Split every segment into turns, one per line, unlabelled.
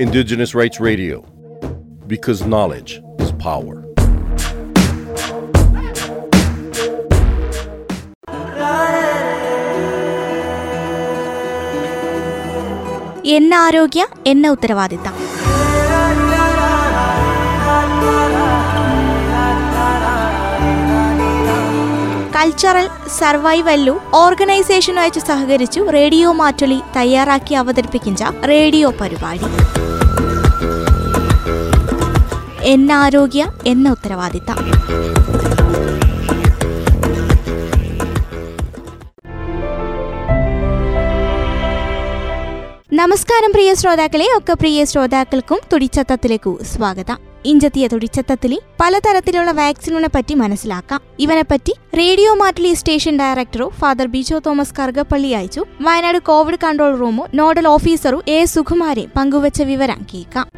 Indigenous Rights Radio, because knowledge is power.
എന്ന ആരോഗ്യ എന്ന ഉത്തരവാദിത്തം കൾച്ചറൽ സർവൈവല്ലു ഓർഗനൈസേഷനുമായിട്ട് സഹകരിച്ചു റേഡിയോ മാറ്റൊലി തയ്യാറാക്കി അവതരിപ്പിക്കുന്ന റേഡിയോ പരിപാടി. എന്നാരോഗ്യ എന്ന ഉത്തരവാദിത്ത. നമസ്കാരം പ്രിയ ശ്രോതാക്കളെ ഒക്കെ പ്രിയ ശ്രോതാക്കൾക്കും തുടിച്ചത്തത്തിലേക്കു സ്വാഗതം. ഇഞ്ചത്തിയ തുടിച്ചത്തത്തിലി പലതരത്തിലുള്ള വാക്സിനുകളെ പറ്റി മനസ്സിലാക്കാം. ഇവനെപ്പറ്റി പറ്റി റേഡിയോ മാറ്റലി സ്റ്റേഷൻ ഡയറക്ടറോ ഫാദർ ബിജോ തോമസ് കർഗപ്പള്ളി അയച്ചു. വയനാട് കോവിഡ് കൺട്രോൾ റൂമോ നോഡൽ ഓഫീസറോ എ സുകുമാരെ പങ്കുവച്ച വിവരം കേൾക്കാം.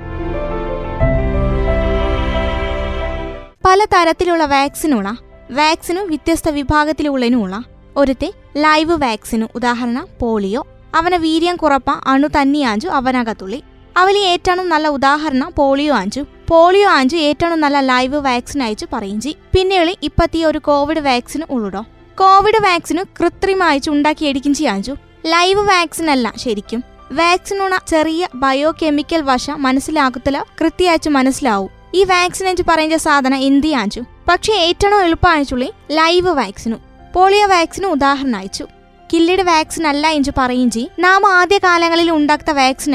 പല തരത്തിലുള്ള വാക്സിനുള്ള വാക്സിനു വ്യത്യസ്ത വിഭാഗത്തിലുള്ളതിനുള്ള ഒരുത്തെ ലൈവ് വാക്സിനു ഉദാഹരണം പോളിയോ. അവനെ വീര്യം കുറപ്പ അണു തന്നെയാഞ്ചു അവനകത്തുള്ളി. അവലി ഏറ്റവും നല്ല ഉദാഹരണം പോളിയോ ആഞ്ചു. പോളിയോ ആഞ്ചു ഏറ്റവും നല്ല ലൈവ് വാക്സിൻ അയച്ചു പറയിഞ്ചി. പിന്നെയുള്ളി ഇപ്പത്തി ഒരു കോവിഡ് വാക്സിൻ ഉള്ളുടോ. കോവിഡ് വാക്സിന് കൃത്രിമയച്ചു ഉണ്ടാക്കിയെടുക്കും ചെയ്യാഞ്ചു ലൈവ് വാക്സിൻ അല്ല ശരിക്കും. വാക്സിനുള്ള ചെറിയ ബയോ കെമിക്കൽ വശ മനസ്സിലാക്കത്തില്ല കൃത്യയച്ചു മനസ്സിലാവും. ഈ വാക്സിൻ അയച്ചു പറയുന്ന സാധനം എന്തിയാഞ്ചു പക്ഷെ ഏറ്റവും എളുപ്പമായിട്ടുള്ളി ലൈവ് വാക്സിനു പോളിയോ വാക്സിന് ഉദാഹരണം അയച്ചു കില്ലിഡ് വാക്സിൻ അല്ല എഞ്ചു പറയും ചെയ് നാം ആദ്യ കാലങ്ങളിൽ ഉണ്ടാക്കുന്ന വാക്സിൻ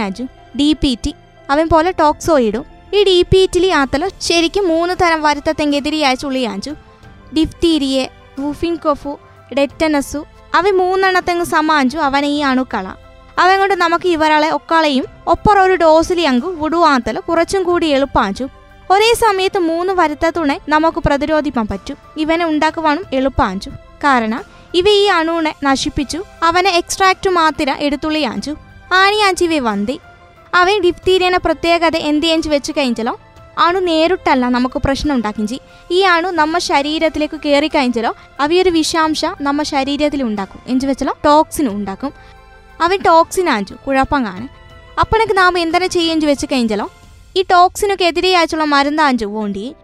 ഡി പി ടി അവൻ പോലെ ടോക്സോയിഡും ഈ ഡി പി ടിലി ആത്തലോ ശരിക്കും മൂന്ന് തരം വരുത്തത്തെങ്കെതിരിയാച്ചുള്ളി ആഞ്ചു ഡിഫ്തീരിയെ വുഫിൻ കൊഫു ഡെറ്റനസു അവ മൂന്നെണ്ണത്തെങ്ങ് സമാഞ്ചു അവനെ ഈ അണുക്കള. അവൻ കൊണ്ട് നമുക്ക് ഇവരാളെ ഒക്കാളെയും ഒപ്പറ ഒരു ഡോസിലി അങ്കു വിടുവാത്തല കുറച്ചും കൂടി എളുപ്പാഞ്ചു. ഒരേ സമയത്ത് മൂന്ന് വരുത്തത്തുണെ നമുക്ക് പ്രതിരോധിപ്പാൻ പറ്റും. ഇവനെ ഉണ്ടാക്കുവാനും എളുപ്പാഞ്ചു. കാരണം ഇവ ഈ അണുവിനെ നശിപ്പിച്ചു. അവനെ എക്സ്ട്രാക്റ്റ് മാത്തിര എടുത്തുള്ളിയാഞ്ചു. ആണിയാഞ്ചിവെ വന്തി. അവൻ ഡിഫ്തീരിയനെ പ്രത്യേകത എന്തിയഞ്ച് വെച്ച് കഴിഞ്ഞാലോ അണു നേരിട്ടല്ല നമുക്ക് പ്രശ്നം ഉണ്ടാക്കിഞ്ചി. ഈ അണു നമ്മ ശരീരത്തിലേക്ക് കയറി കഴിഞ്ഞാലോ അവയൊരു വിഷാംശ നമ്മ ശരീരത്തിൽ ഉണ്ടാക്കും. എഞ്ചു വെച്ചാലോ ടോക്സിൻ ഉണ്ടാക്കും. അവൻ ടോക്സിൻ ആഞ്ചു കുഴപ്പം കാണും അപ്പണക്ക് നാം എന്തിനെ ചെയ്യുമെന്ന് വെച്ച് കഴിഞ്ഞാലോ ഈ ടോക്സിനൊക്കെ എതിരെയായിട്ടുള്ള മരുന്നാഞ്ചു വേണ്ടി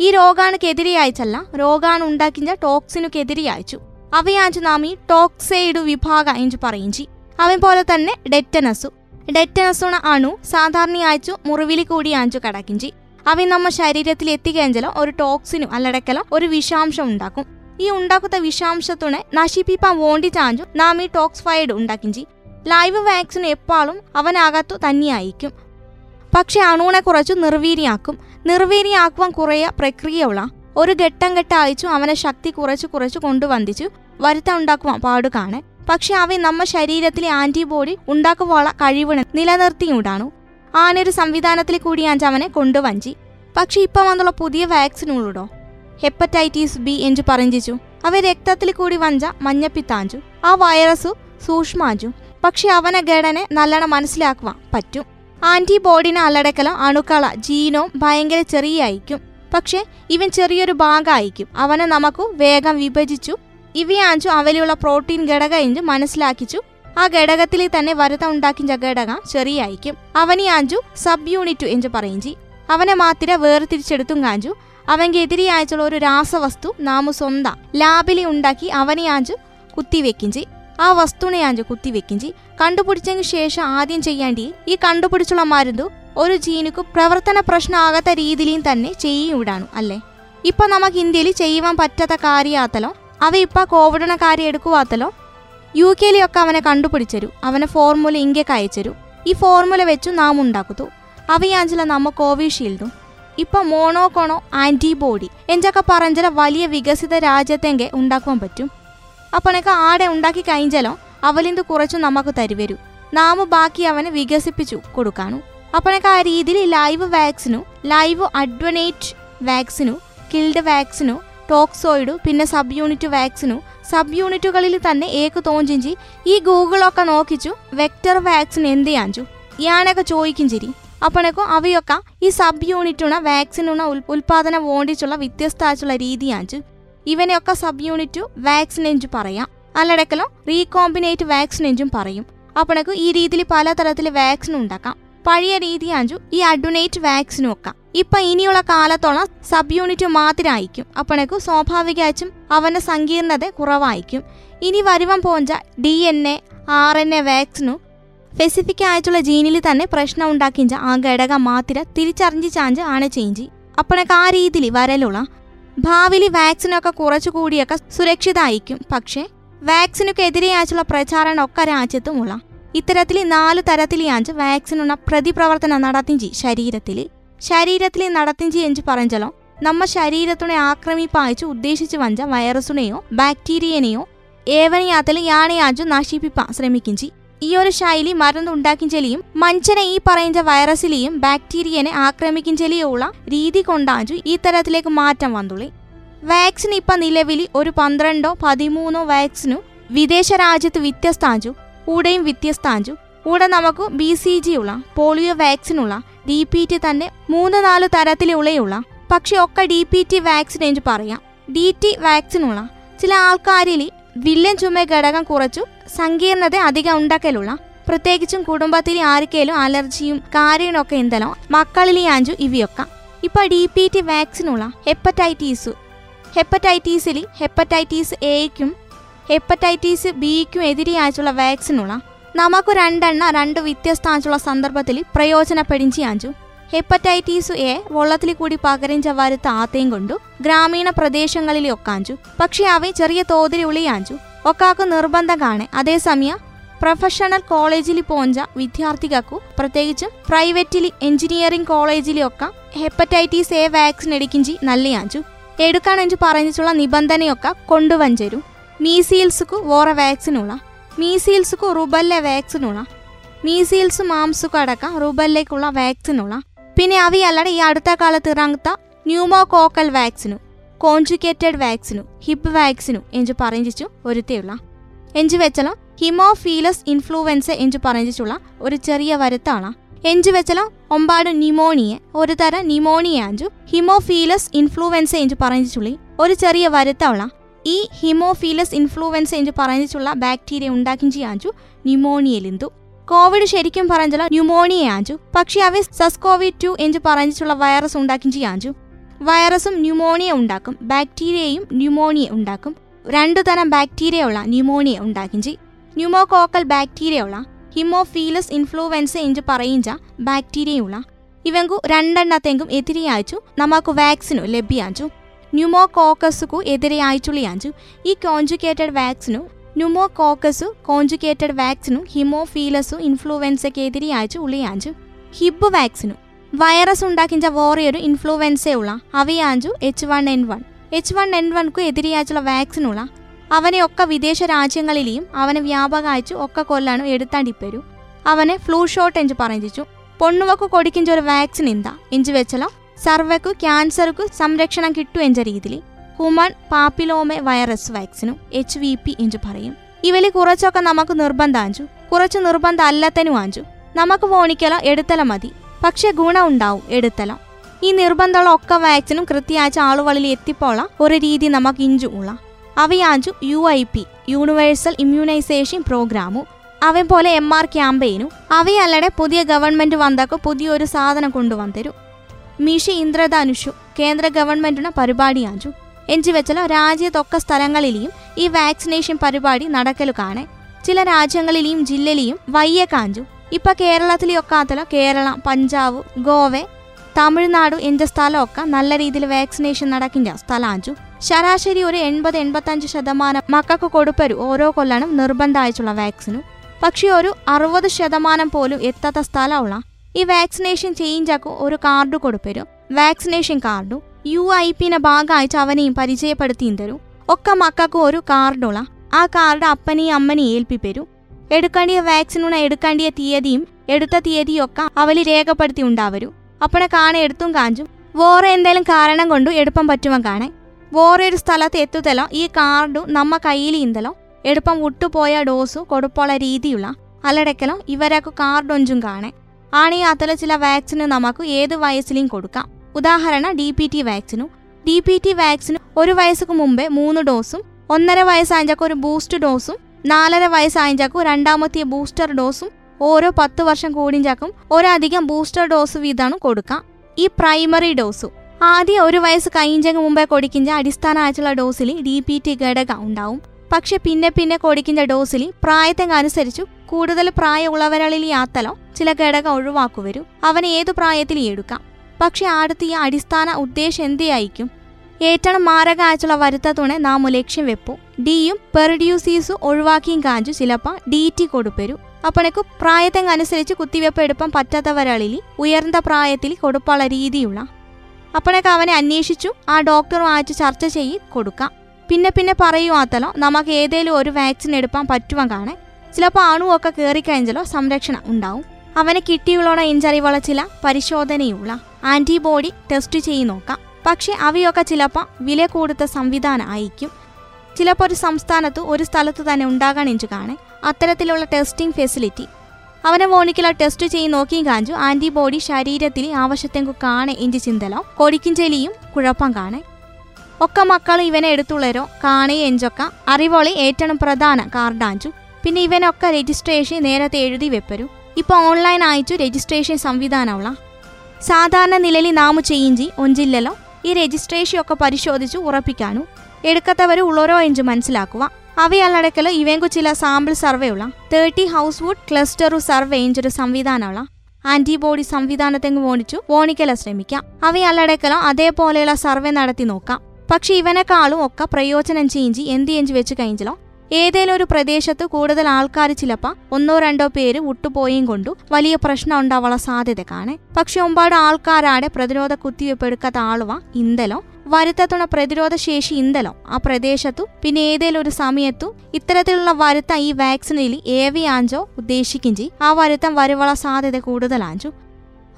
ഈ രോഗാണുക്കെതിരെ അയച്ചല്ല രോഗാണു ഉണ്ടാക്കിഞ്ച ടോക്സിനൊക്കെ അയച്ചു അവയാഞ്ചു നാം ഈ ടോക്സൈഡ് വിഭാഗ പറയും പറയിഞ്ചി. അവൻ പോലെ തന്നെ ഡെറ്റനസു. ഡെറ്റനസുണ അണു സാധാരണയാച്ചു മുറിവിലി കൂടി ആഞ്ചു കടക്കിഞ്ചി. അവ നമ്മ ശരീരത്തിൽ എത്തിക്കഴിഞ്ഞാലോ ഒരു ടോക്സിനും അല്ലടക്കലോ ഒരു വിഷാംശം ഉണ്ടാക്കും. ഈ ഉണ്ടാക്കുന്ന വിഷാംശത്തുണെ നശിപ്പിപ്പാൻ വേണ്ടി ചാഞ്ചു നാം ഈ ടോക്സ്ഫൈഡ് ഉണ്ടാക്കിഞ്ചി. ലൈവ് വാക്സിൻ എപ്പോഴും അവനകത്തു തന്നെയായിരിക്കും. പക്ഷെ അണുവിനെ കുറച്ചു നിർവീര്യാക്കും. നിർവീര്യാക്കുവാൻ കുറേ പ്രക്രിയയുള്ള ഒരു ഘട്ടം ഘട്ടം അയച്ചു അവനെ ശക്തി കുറച്ച് കുറച്ച് കൊണ്ടുവന്നിച്ചു വരുത്ത ഉണ്ടാക്കുവാൻ പാടുകാണ്. പക്ഷെ അവ നമ്മ ശരീരത്തിലെ ആന്റിബോഡി ഉണ്ടാക്കുവാനുള്ള കഴിവിനെ നിലനിർത്തിയുണ്ടാണു. ആനൊരു സംവിധാനത്തിൽ കൂടി അവനെ കൊണ്ടുവഞ്ചി. പക്ഷെ ഇപ്പം വന്നുള്ള പുതിയ വാക്സിനുള്ളൂടോ ഹെപ്പറ്റൈറ്റിസ് ബി എന്ന് പറഞ്ഞിച്ചു. അവ രക്തത്തിൽ കൂടി വഞ്ച മഞ്ഞപ്പിത്താഞ്ചു. ആ വൈറസു സൂക്ഷ്മാഞ്ചു. പക്ഷെ അവനെ ഘടനെ നല്ലോണം മനസ്സിലാക്കുവാൻ പറ്റും. ആന്റിബോഡിനെ അല്ലടക്കലോ അണുക്കള ജീനോം ഭയങ്കര ചെറിയായിരിക്കും. പക്ഷെ ഇവൻ ചെറിയൊരു ഭാഗമായിരിക്കും അവനെ നമുക്ക് വേഗം വിഭജിച്ചു ഇവയാഞ്ചു അവയിലുള്ള പ്രോട്ടീൻ ഘടക എഞ്ചു മനസ്സിലാക്കിച്ചു. ആ ഘടകത്തിൽ തന്നെ വരുത ഉണ്ടാക്കിഞ്ച ഘടകം ചെറിയായിരിക്കും. അവനെയാഞ്ചു സബ് യൂണിറ്റ് എന്ന് പറയിഞ്ചി. അവനെ മാത്തിര വേർതിരിച്ചെടുത്തും കാഞ്ചു അവന്റെ എതിരെയായിട്ടുള്ള ഒരു രാസവസ്തു നാമു സ്വന്തം. ലാബിലി ഉണ്ടാക്കി അവനെയാഞ്ചു കുത്തിവെക്കിഞ്ചി. ആ വസ്തുവിനെയാഞ്ചു കുത്തിവെക്കിഞ്ചി. കണ്ടുപിടിച്ചതിന് ശേഷം ആദ്യം ചെയ്യേണ്ടി ഈ കണ്ടുപിടിച്ചുള്ള മരുന്നു ഒരു ജീനുക്ക് പ്രവർത്തന പ്രശ്നമാകാത്ത രീതിയിലും തന്നെ ചെയ്യും വിടാണു അല്ലേ? ഇപ്പൊ നമുക്ക് ഇന്ത്യയിൽ ചെയ്യുവാൻ പറ്റാത്ത കാര്യമാത്തലോ അവ ഇപ്പം കോവിഡിനെ കാര്യം എടുക്കുവാത്തല്ലോ? യു കെയിലൊക്കെ അവനെ കണ്ടുപിടിച്ചരു. അവനെ ഫോർമുല ഇന്ത്യയ്ക്ക് അയച്ചരു. ഈ ഫോർമുല വെച്ചു നാം ഉണ്ടാക്കുന്നു. അവയാഞ്ചല നമ്മ കോവിഷീൽഡും. ഇപ്പം മോണോകോണോ ആന്റിബോഡി എഞ്ചൊക്കെ പറഞ്ഞാൽ വലിയ വികസിത രാജ്യത്തെങ്കിൽ ഉണ്ടാക്കുവാൻ പറ്റും. അപ്പണക്ക് ആടെ ഉണ്ടാക്കി കഴിഞ്ഞാലോ അവലിന്ത് കുറച്ചു നമുക്ക് തരുവരൂ. നാമ ബാക്കി അവനെ വികസിപ്പിച്ചു കൊടുക്കാനു അപ്പണക്ക് ആ രീതിയിൽ live vaccine live attenuated vaccine killed vaccine toxoid പിന്നെ സബ് യൂണിറ്റ് വാക്സിനു സബ് യൂണിറ്റുകളിൽ തന്നെ ഏക്ക് തോഞ്ചിഞ്ചി ഈ ഗൂഗിളൊക്കെ നോക്കിച്ചു വെക്ടർ വാക്സിൻ എന്തിയാഞ്ചു ഞാനൊക്കെ ചോദിക്കും ചിരി. അപ്പണക്കോ അവയൊക്കെ ഈ സബ് യൂണിറ്റുണ വാക്സിനുണ ഉൽപാദനം വേണ്ടിച്ചുള്ള വ്യത്യസ്തമായിട്ടുള്ള രീതിയാഞ്ചു. ഇവനെയൊക്കെ സബ് യൂണിറ്റു വാക്സിൻ എഞ്ചു പറയാം. അല്ലടക്കലോ റീകോമ്പിനേറ്റ് വാക്സിൻ എഞ്ചും പറയും. അപ്പണക്ക് ഈ രീതിയിൽ പലതരത്തിൽ വാക്സിൻ ഉണ്ടാക്കാം പഴയ രീതി ആഞ്ചു ഈ അഡുനേറ്റ് വാക്സിനും ഒക്കെ ഇപ്പൊ ഇനിയുള്ള കാലത്തോളം സബ് യൂണിറ്റ് മാത്രമായിരിക്കും അപ്പോഴേക്കും സ്വാഭാവികമായിട്ടും അവന്റെ സങ്കീർണത കുറവായിരിക്കും. ഇനി വരുവൻ പോഞ്ച D N A R N A vaccine specific ആയിട്ടുള്ള ജീനിൽ തന്നെ പ്രശ്നം ഉണ്ടാക്കിഞ്ച ആ ഘടകം മാത്രം തിരിച്ചറിഞ്ഞ് ചാഞ്ച് ആണ് ചേഞ്ച് അപ്പണക്ക് ആ രീതിയിൽ വരലുള്ള ഭാവിയിൽ വാക്സിനൊക്കെ കുറച്ചുകൂടിയൊക്കെ സുരക്ഷിതമായിരിക്കും പക്ഷേ ഒക്കെ രാജ്യത്തുമുള്ള ഇത്തരത്തിൽ നാല് തരത്തിലാഞ്ച് വാക്സിനുള്ള പ്രതിപ്രവർത്തനം നടത്തിഞ്ചി ശരീരത്തിൽ ശരീരത്തിൽ നടത്തിഞ്ചി എന്ന് പറഞ്ഞല്ലോ നമ്മ ശരീരത്തിനെ ആക്രമിപ്പായച്ചു ഉദ്ദേശിച്ച് വഞ്ച വൈറസിനെയോ ബാക്ടീരിയനെയോ ഏവനെയാത്തിൽ യാണയാഞ്ചു നശിപ്പിപ്പാൻ ശ്രമിക്കിഞ്ചി. ഈ ഒരു ശൈലി മരുന്നുണ്ടാക്കിഞ്ചെലിയും മനുഷ്യനെ ഈ പറയുന്ന വൈറസിലെയും ബാക്ടീരിയനെ ആക്രമിക്കിഞ്ചെലിയുള്ള രീതി കൊണ്ടാഞ്ചു ഈ തരത്തിലേക്ക് മാറ്റം വന്നുള്ളി വാക്സിൻ ഇപ്പൊ നിലവിൽ ഒരു പന്ത്രണ്ടോ പതിമൂന്നോ വാക്സിനു വിദേശ രാജ്യത്ത് വ്യത്യസ്താഞ്ചു കൂടെയും വ്യത്യസ്താഞ്ചു കൂടെ നമുക്ക് ബി സി ജി ഉള്ള പോളിയോ വാക്സിനുള്ള ഡി പി ടി തന്നെ മൂന്ന് നാല് തരത്തിലുള്ളയുള്ള പക്ഷെ ഒക്കെ ഡി പി ടി വാക്സിൻ എന്ന് പറയാം. ഡി ടി വാക്സിനുള്ള ചില ആൾക്കാരിൽ വില്ലൻ ചുമ ഘടകം കുറച്ചു സങ്കീർണത അധികം ഉണ്ടാക്കലുള്ള പ്രത്യേകിച്ചും കുടുംബത്തിൽ ആർക്കേലും അലർജിയും കാര്യങ്ങളൊക്കെ എന്തലോ മക്കളിലെ ആഞ്ചു ഇവയൊക്കെ. ഇപ്പൊ ഡി പി ടി വാക്സിനുള്ള ഹെപ്പറ്റൈറ്റീസു ഹെപ്പറ്റൈറ്റീസിൽ ഹെപ്പറ്റൈറ്റീസ് എയ്ക്കും ഹെപ്പറ്റൈറ്റീസ് ബിക്കും എതിരെയായിട്ടുള്ള വാക്സിനുള്ള നമുക്ക് രണ്ടെണ്ണ രണ്ട് വ്യത്യസ്തമായിട്ടുള്ള സന്ദർഭത്തിൽ പ്രയോജനപ്പെടിഞ്ചിയാഞ്ചു ഹെപ്പറ്റൈറ്റീസ് എ വെള്ളത്തിൽ കൂടി പകരിഞ്ച വരുത്ത ആത്തേം കൊണ്ടു ഗ്രാമീണ പ്രദേശങ്ങളിൽ ഒക്കാഞ്ചു പക്ഷെ അവ ചെറിയ തോതിൽ ഉളിയാഞ്ചു ഒക്കാക്കു നിർബന്ധം കാണെ അതേസമയം പ്രൊഫഷണൽ കോളേജിൽ പോഞ്ച വിദ്യാർത്ഥികൾക്കു പ്രത്യേകിച്ചും പ്രൈവറ്റിൽ എഞ്ചിനീയറിംഗ് കോളേജിലൊക്കെ ഹെപ്പറ്റൈറ്റീസ് എ വാക്സിൻ എടുക്കിഞ്ചി നല്ലയാഞ്ചു എടുക്കാണെഞ്ചു പറഞ്ഞിട്ടുള്ള നിബന്ധനയൊക്കെ കൊണ്ടുവഞ്ചരും. മീസീൽസുക്കു വേറെ വാക്സിനുള്ള മീസീൽസുക്കു റുബല്ല വാക്സിനുള്ള മീസീൽസ് മാംസുക്ക് അടക്കം റുബല്ലേക്കുള്ള വാക്സിനുള്ള പിന്നെ അവയല്ലാതെ ഈ അടുത്ത കാലത്ത് ഇറങ്ങത്ത pneumococcal vaccine conjugated vaccine Hib vaccine എഞ്ചു പറഞ്ഞിച്ചു ഒരുത്തേയുള്ള. എഞ്ചു വെച്ചലോ ഹിമോഫീലസ് ഇൻഫ്ലുവൻസ എഞ്ചു പറഞ്ഞിച്ചുള്ള ഒരു ചെറിയ വരുത്താണ്. എഞ്ചു വെച്ചലോ ഒമ്പാട് നിമോണിയ ഒരു തരം നിമോണിയ അഞ്ചു ഹിമോഫീലസ് ഇൻഫ്ലുവൻസ എഞ്ചു പറഞ്ഞിച്ചുള്ളി. ഒരു ചെറിയ വരുത്തുള്ള ഈ ഹിമോഫീലസ് ഇൻഫ്ലുവൻസ എന്ന് പറഞ്ഞിട്ടുള്ള ബാക്ടീരിയ ഉണ്ടാക്കി ചെയ്യാഞ്ചു ന്യൂമോണിയലിന്തു കോവിഡ് ശരിക്കും പറഞ്ഞാൽ ന്യൂമോണിയ ആഞ്ചു പക്ഷെ അവ സസ്കോവി ടു എന്ന് പറഞ്ഞിട്ടുള്ള വൈറസ് ഉണ്ടാക്കി ചെയ്യാഞ്ചു വൈറസും ന്യൂമോണിയ ഉണ്ടാക്കും. ബാക്ടീരിയയും ന്യൂമോണിയ ഉണ്ടാക്കും. രണ്ടു തരം ബാക്ടീരിയ ഉള്ള ന്യൂമോണിയ ഉണ്ടാക്കിഞ്ചി ന്യൂമോകോക്കൽ ബാക്ടീരിയ ഉള്ള ഹിമോഫീലസ് ഇൻഫ്ലുവൻസ എന്ന് ബാക്ടീരിയ ഉള്ള. ഇവങ്കു രണ്ടെണ്ണത്തെങ്കും എതിരെയാച്ചു നമുക്ക് വാക്സിനു ലഭ്യാഞ്ചു ന്യൂമോകോക്കസുക്കു എതിരെയായിട്ടുള്ളയാഞ്ചു. ഈ conjugated vaccine pneumococcus conjugated vaccine haemophilus ഇൻഫ്ലുവൻസയ്ക്ക് എതിരെയാച്ചു ഉള്ളിയാഞ്ചു. Hib vaccine virus ഉണ്ടാക്കിഞ്ച വേറെയൊരു ഇൻഫ്ലുവൻസയുള്ള അവയാഞ്ചു H one N one H one N വൺക്കു എതിരെയായിട്ടുള്ള വാക്സിനുള്ള അവനെ ഒക്കെ വിദേശ രാജ്യങ്ങളിലെയും അവനെ വ്യാപകമായിച്ചു ഒക്കെ കൊല്ലാനും എടുത്താണ്ടിപ്പരു. അവനെ ഫ്ലൂ ഷോട്ട് എഞ്ച് പറഞ്ഞിച്ചു പൊണ്ണുവക്കു കൊടിക്കിഞ്ച ഒരു വാക്സിൻ എന്താ എഞ്ച് വെച്ചലോ സർവക്കു ക്യാൻസർക്കു സംരക്ഷണം കിട്ടു എന്ന രീതിയിൽ ഹ്യൂമൺ പാപ്പിലോമെ വൈറസ് വാക്സിനും എച്ച് വി പി എന്ന് പറയും. ഇവൽ കുറച്ചൊക്കെ നമുക്ക് നിർബന്ധാഞ്ചു. കുറച്ച് നിർബന്ധം അല്ലത്തനും ആഞ്ചു. നമുക്ക് പോണിക്കല എടുത്തല മതി. പക്ഷെ ഗുണം ഉണ്ടാവും എടുത്തല. ഈ നിർബന്ധമുള്ള ഒക്കെ വാക്സിനും കൃത്യമാച്ച ആളുകളിൽ എത്തിപ്പോള. ഒരു രീതി നമുക്ക് ഇഞ്ചു ഉള്ള അവയാഞ്ചു U I P universal immunisation programme അവൻ പോലെ എം ആർ ക്യാമ്പയിനും. അവയല്ലടെ പുതിയ ഗവൺമെന്റ് വന്നക്ക് പുതിയൊരു സാധനം കൊണ്ടുവന്നരു. മിഷി ഇന്ദ്രധനുഷു കേന്ദ്ര പരിപാടിയാഞ്ചു എഞ്ചി വെച്ചല രാജ്യത്തൊക്കെ സ്ഥലങ്ങളിലെയും ഈ വാക്സിനേഷൻ പരിപാടി നടക്കലു കാണെ. ചില രാജ്യങ്ങളിലെയും ജില്ലയിലെയും വയ്യ കാഞ്ചു. ഇപ്പൊ കേരളത്തിലെയൊക്കാത്തല കേരള പഞ്ചാബ് ഗോവ തമിഴ്നാട് എന്റെ സ്ഥലമൊക്കെ നല്ല രീതിയിൽ വാക്സിനേഷൻ നടക്കിന്റെ സ്ഥലാഞ്ചു. ശരാശരി ഒരു എൺപത് എൺപത്തഞ്ച് ശതമാനം മക്കൾക്ക് കൊടുപ്പരു ഓരോ കൊല്ലണം നിർബന്ധമായിട്ടുള്ള വാക്സിനും. പക്ഷേ ഒരു അറുപത് ശതമാനം പോലും എത്താത്ത സ്ഥലമുള്ള ഈ വാക്സിനേഷൻ ചേഞ്ചാക്കും ഒരു കാർഡ് കൊടുപ്പരും. വാക്സിനേഷൻ കാർഡും യു ഐ പിന്നെ ഭാഗമായിട്ട് അവനെയും പരിചയപ്പെടുത്തിയും തരും. ഒക്കെ മക്കൾക്കും ഒരു കാർഡുള്ള ആ കാർഡ് അപ്പനെയും അമ്മനെയും ഏൽപ്പിപ്പരും. എടുക്കേണ്ടിയ വാക്സിനുള്ള എടുക്കേണ്ടിയ തീയതിയും എടുത്ത തീയതിയും ഒക്കെ അവൽ രേഖപ്പെടുത്തി ഉണ്ടാവരും. അപ്പനെ കാണെ എടുത്തും കാഞ്ചും വേറെ എന്തെങ്കിലും കാരണം കൊണ്ടും എടുപ്പം പറ്റുമ്പോൾ കാണേ. വേറെ ഒരു സ്ഥലത്ത് എത്തുതലോ ഈ കാർഡു നമ്മ കയ്യിൽ ഇന്തലോ എടുപ്പം വിട്ടുപോയ ഡോസ് കൊടുപ്പുള്ള രീതിയുള്ള അല്ലടക്കലോ ഇവരൊക്കെ കാർഡൊഞ്ചും കാണേ. ആണീ ചില വാക്സിന് നമുക്ക് ഏത് വയസ്സിലും കൊടുക്കാം. ഉദാഹരണ D P T vaccine. D P T vaccine ഒരു വയസ്സുക്ക് മുമ്പേ മൂന്ന് ഡോസും ഒന്നര വയസ്സാഞ്ചക്ക് ഒരു ബൂസ്റ്റ് ഡോസും നാലര വയസ്സായഞ്ചാക്കും രണ്ടാമത്തെ ബൂസ്റ്റർ ഡോസും ഓരോ പത്ത് വർഷം കൂടിഞ്ചാക്കും ഒരധികം ബൂസ്റ്റർ ഡോസ് വീതമാണ് കൊടുക്കാം. ഈ പ്രൈമറി ഡോസ്. ആദ്യം ഒരു വയസ്സ് കഴിഞ്ഞെങ്കിൽ മുമ്പേ കൊടുക്കിഞ്ച അടിസ്ഥാന ആയിട്ടുള്ള ഡോസിൽ ഡി പി ടി ഉണ്ടാവും. പക്ഷെ പിന്നെ പിന്നെ കൊടിക്കുന്ന ഡോസിൽ പ്രായത്തിനനുസരിച്ചു കൂടുതൽ പ്രായമുള്ളവരിൽ യാത്തലോ ചില ഘടകം ഒഴിവാക്കുവരും. അവൻ ഏതു പ്രായത്തിൽ എടുക്കാം. പക്ഷെ അടുത്ത് ഈ അടിസ്ഥാന ഉദ്ദേശം എന്തിയായിരിക്കും? ഏറ്റവും മാരകമായിട്ടുള്ള വരുത്തത്തുണെ നാം ലക്ഷ്യം വെപ്പു. ഡിയും പെർഡ്യൂസീസും ഒഴിവാക്കിയും കാഞ്ചു ചിലപ്പോൾ ഡി ടി കൊടുപ്പരു. അപ്പണക്കു പ്രായത്തിനനുസരിച്ച് കുത്തിവെപ്പ് എടുപ്പം പറ്റാത്തവരളിൽ ഉയർന്ന പ്രായത്തിൽ കൊടുപ്പുള്ള രീതിയുള്ള. അപ്പണക്ക് അവനെ അന്വേഷിച്ചു ആ ഡോക്ടറുമായിട്ട് ചർച്ച ചെയ്ത് കൊടുക്കാം. പിന്നെ പിന്നെ പറയുവാത്തലോ നമുക്ക് ഏതെങ്കിലും ഒരു വാക്സിൻ എടുപ്പാൻ പറ്റുവാൻ കാണേ. ചിലപ്പോൾ അണുവൊക്കെ കയറിക്കഴിഞ്ഞാലോ സംരക്ഷണം ഉണ്ടാവും. അവന് കിട്ടിയുള്ള ഇഞ്ചറിവുള്ള ചില പരിശോധനയുള്ള. ആന്റിബോഡി ടെസ്റ്റ് ചെയ്ത് നോക്കാം. പക്ഷെ അവയൊക്കെ ചിലപ്പോൾ വില കൂടുത്ത സംവിധാനം ആയിരിക്കും. ചിലപ്പോൾ ഒരു സംസ്ഥാനത്ത് ഒരു സ്ഥലത്ത് തന്നെ ഉണ്ടാകാൻ ഇഞ്ചു കാണേ. അത്തരത്തിലുള്ള ടെസ്റ്റിംഗ് ഫെസിലിറ്റി അവനെ വോണിക്കുള്ള ടെസ്റ്റ് ചെയ്ത് നോക്കിയും കാഞ്ചു ആന്റിബോഡി ശരീരത്തിൽ ആവശ്യത്തെങ്കു കാണേ ഇഞ്ചി ചിന്തലോ. കൊടിക്കിഞ്ചലിയും കുഴപ്പം കാണേ. ഒക്കെ മക്കൾ ഇവനെ എടുത്തുള്ളരോ. കാണി എഞ്ചൊക്ക. അറിവോളി ഏറ്റവും പ്രധാന. കാർഡാഞ്ചു. പിന്നെ ഇവനൊക്കെ രജിസ്ട്രേഷൻ നേരത്തെ എഴുതി വെപ്പരു. ഇപ്പൊ ഓൺലൈൻ ആയിച്ചു രജിസ്ട്രേഷൻ സംവിധാനമുള്ള സാധാരണ നിലയിൽ നാമു ചെയ്യിഞ്ചി ഒഞ്ചില്ലല്ലോ. ഈ രജിസ്ട്രേഷൻ ഒക്കെ പരിശോധിച്ചു ഉറപ്പിക്കാനു. എടുക്കത്തവർ ഉള്ളോരോ എഞ്ചു മനസ്സിലാക്കുക അവയല്ലടക്കലോ ഇവങ്കു ചില സാമ്പിൾ സർവേ ഉള്ള thirty house would cluster survey എഞ്ചൊരു സംവിധാനമുള്ള ആന്റിബോഡി സംവിധാനത്തെങ്ങ് വോണിച്ചു വോണിക്കല ശ്രമിക്കാം. അവയല്ലടക്കലോ അതേപോലെയുള്ള സർവേ നടത്തി നോക്കാം. പക്ഷെ ഇവനെക്കാളും ഒക്കെ പ്രയോജനം ചെയ്യിഞ്ചി എന്ത് എഞ്ചി വെച്ച് കഴിഞ്ഞാലോ? ഏതേലും ഒരു പ്രദേശത്ത് കൂടുതൽ ആൾക്കാർ ചിലപ്പോൾ ഒന്നോ രണ്ടോ പേര് വിട്ടുപോയും കൊണ്ടു വലിയ പ്രശ്നം ഉണ്ടാവാനുള്ള സാധ്യത കാണേ. പക്ഷെ ഒമ്പാട് ആൾക്കാരാടെ പ്രതിരോധ കുത്തിവെപ്പ് എടുക്കാത്ത ആളുവ ഇന്തലോ? വരുത്തത്തുണ പ്രതിരോധ ശേഷി ഇന്തലോ? ആ പ്രദേശത്തു പിന്നെ ഏതേലും ഒരു സമയത്തു ഇത്തരത്തിലുള്ള വരുത്തം ഈ വാക്സിനിൽ ഏവിയാഞ്ചോ ഉദ്ദേശിക്കും ആ വരുത്തം വരുവള സാധ്യത കൂടുതലാഞ്ചു.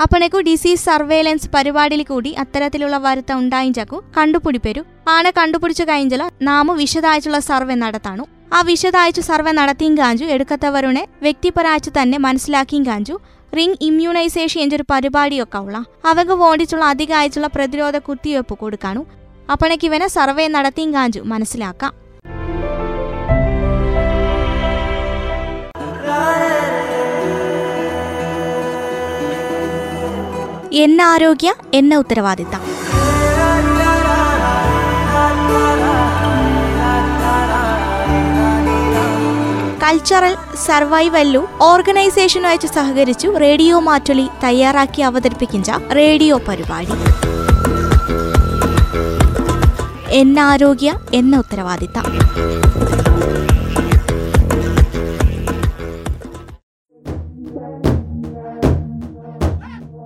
അപ്പണക്കു ഡിസീസ് സർവേലൻസ് പരിപാടിയിൽ കൂടി അത്തരത്തിലുള്ള വരുത്തം ഉണ്ടായിഞ്ചാക്കു കണ്ടുപിടിപ്പരു. ആനെ കണ്ടുപിടിച്ചു കഴിഞ്ഞാൽ നാമു വിശദായിട്ടുള്ള സർവേ നടത്താണു. ആ വിശദായിച്ചു സർവേ നടത്തിയും കാഞ്ചു എടുക്കത്തവരുടെ വ്യക്തിപരാച്ചു തന്നെ മനസ്സിലാക്കിയും കാഞ്ചു. റിംഗ് ഇമ്മ്യൂണൈസേഷൻ എന്നൊരു പരിപാടിയൊക്കെ ഉള്ള. അവക്ക് വേണ്ടിച്ചുള്ള അധികമായിട്ടുള്ള പ്രതിരോധ കുത്തിവയ്പ്പ് കൊടുക്കാണു. അപ്പണക്ക് ഇവനെ സർവേ നടത്തിയും കാഞ്ചു മനസ്സിലാക്കാം. എന്ന ആരോഗ്യ എന്ന ഉത്തരവാദിത്തം. കൾച്ചറൽ സർവൈവല്ലു ഓർഗനൈസേഷനുമായി സഹകരിച്ചു റേഡിയോ മാറ്റൊലി തയ്യാറാക്കി അവതരിപ്പിക്കുന്ന റേഡിയോ പരിപാടി. എന്നാരോഗ്യ എന്ന ഉത്തരവാദിത്തം.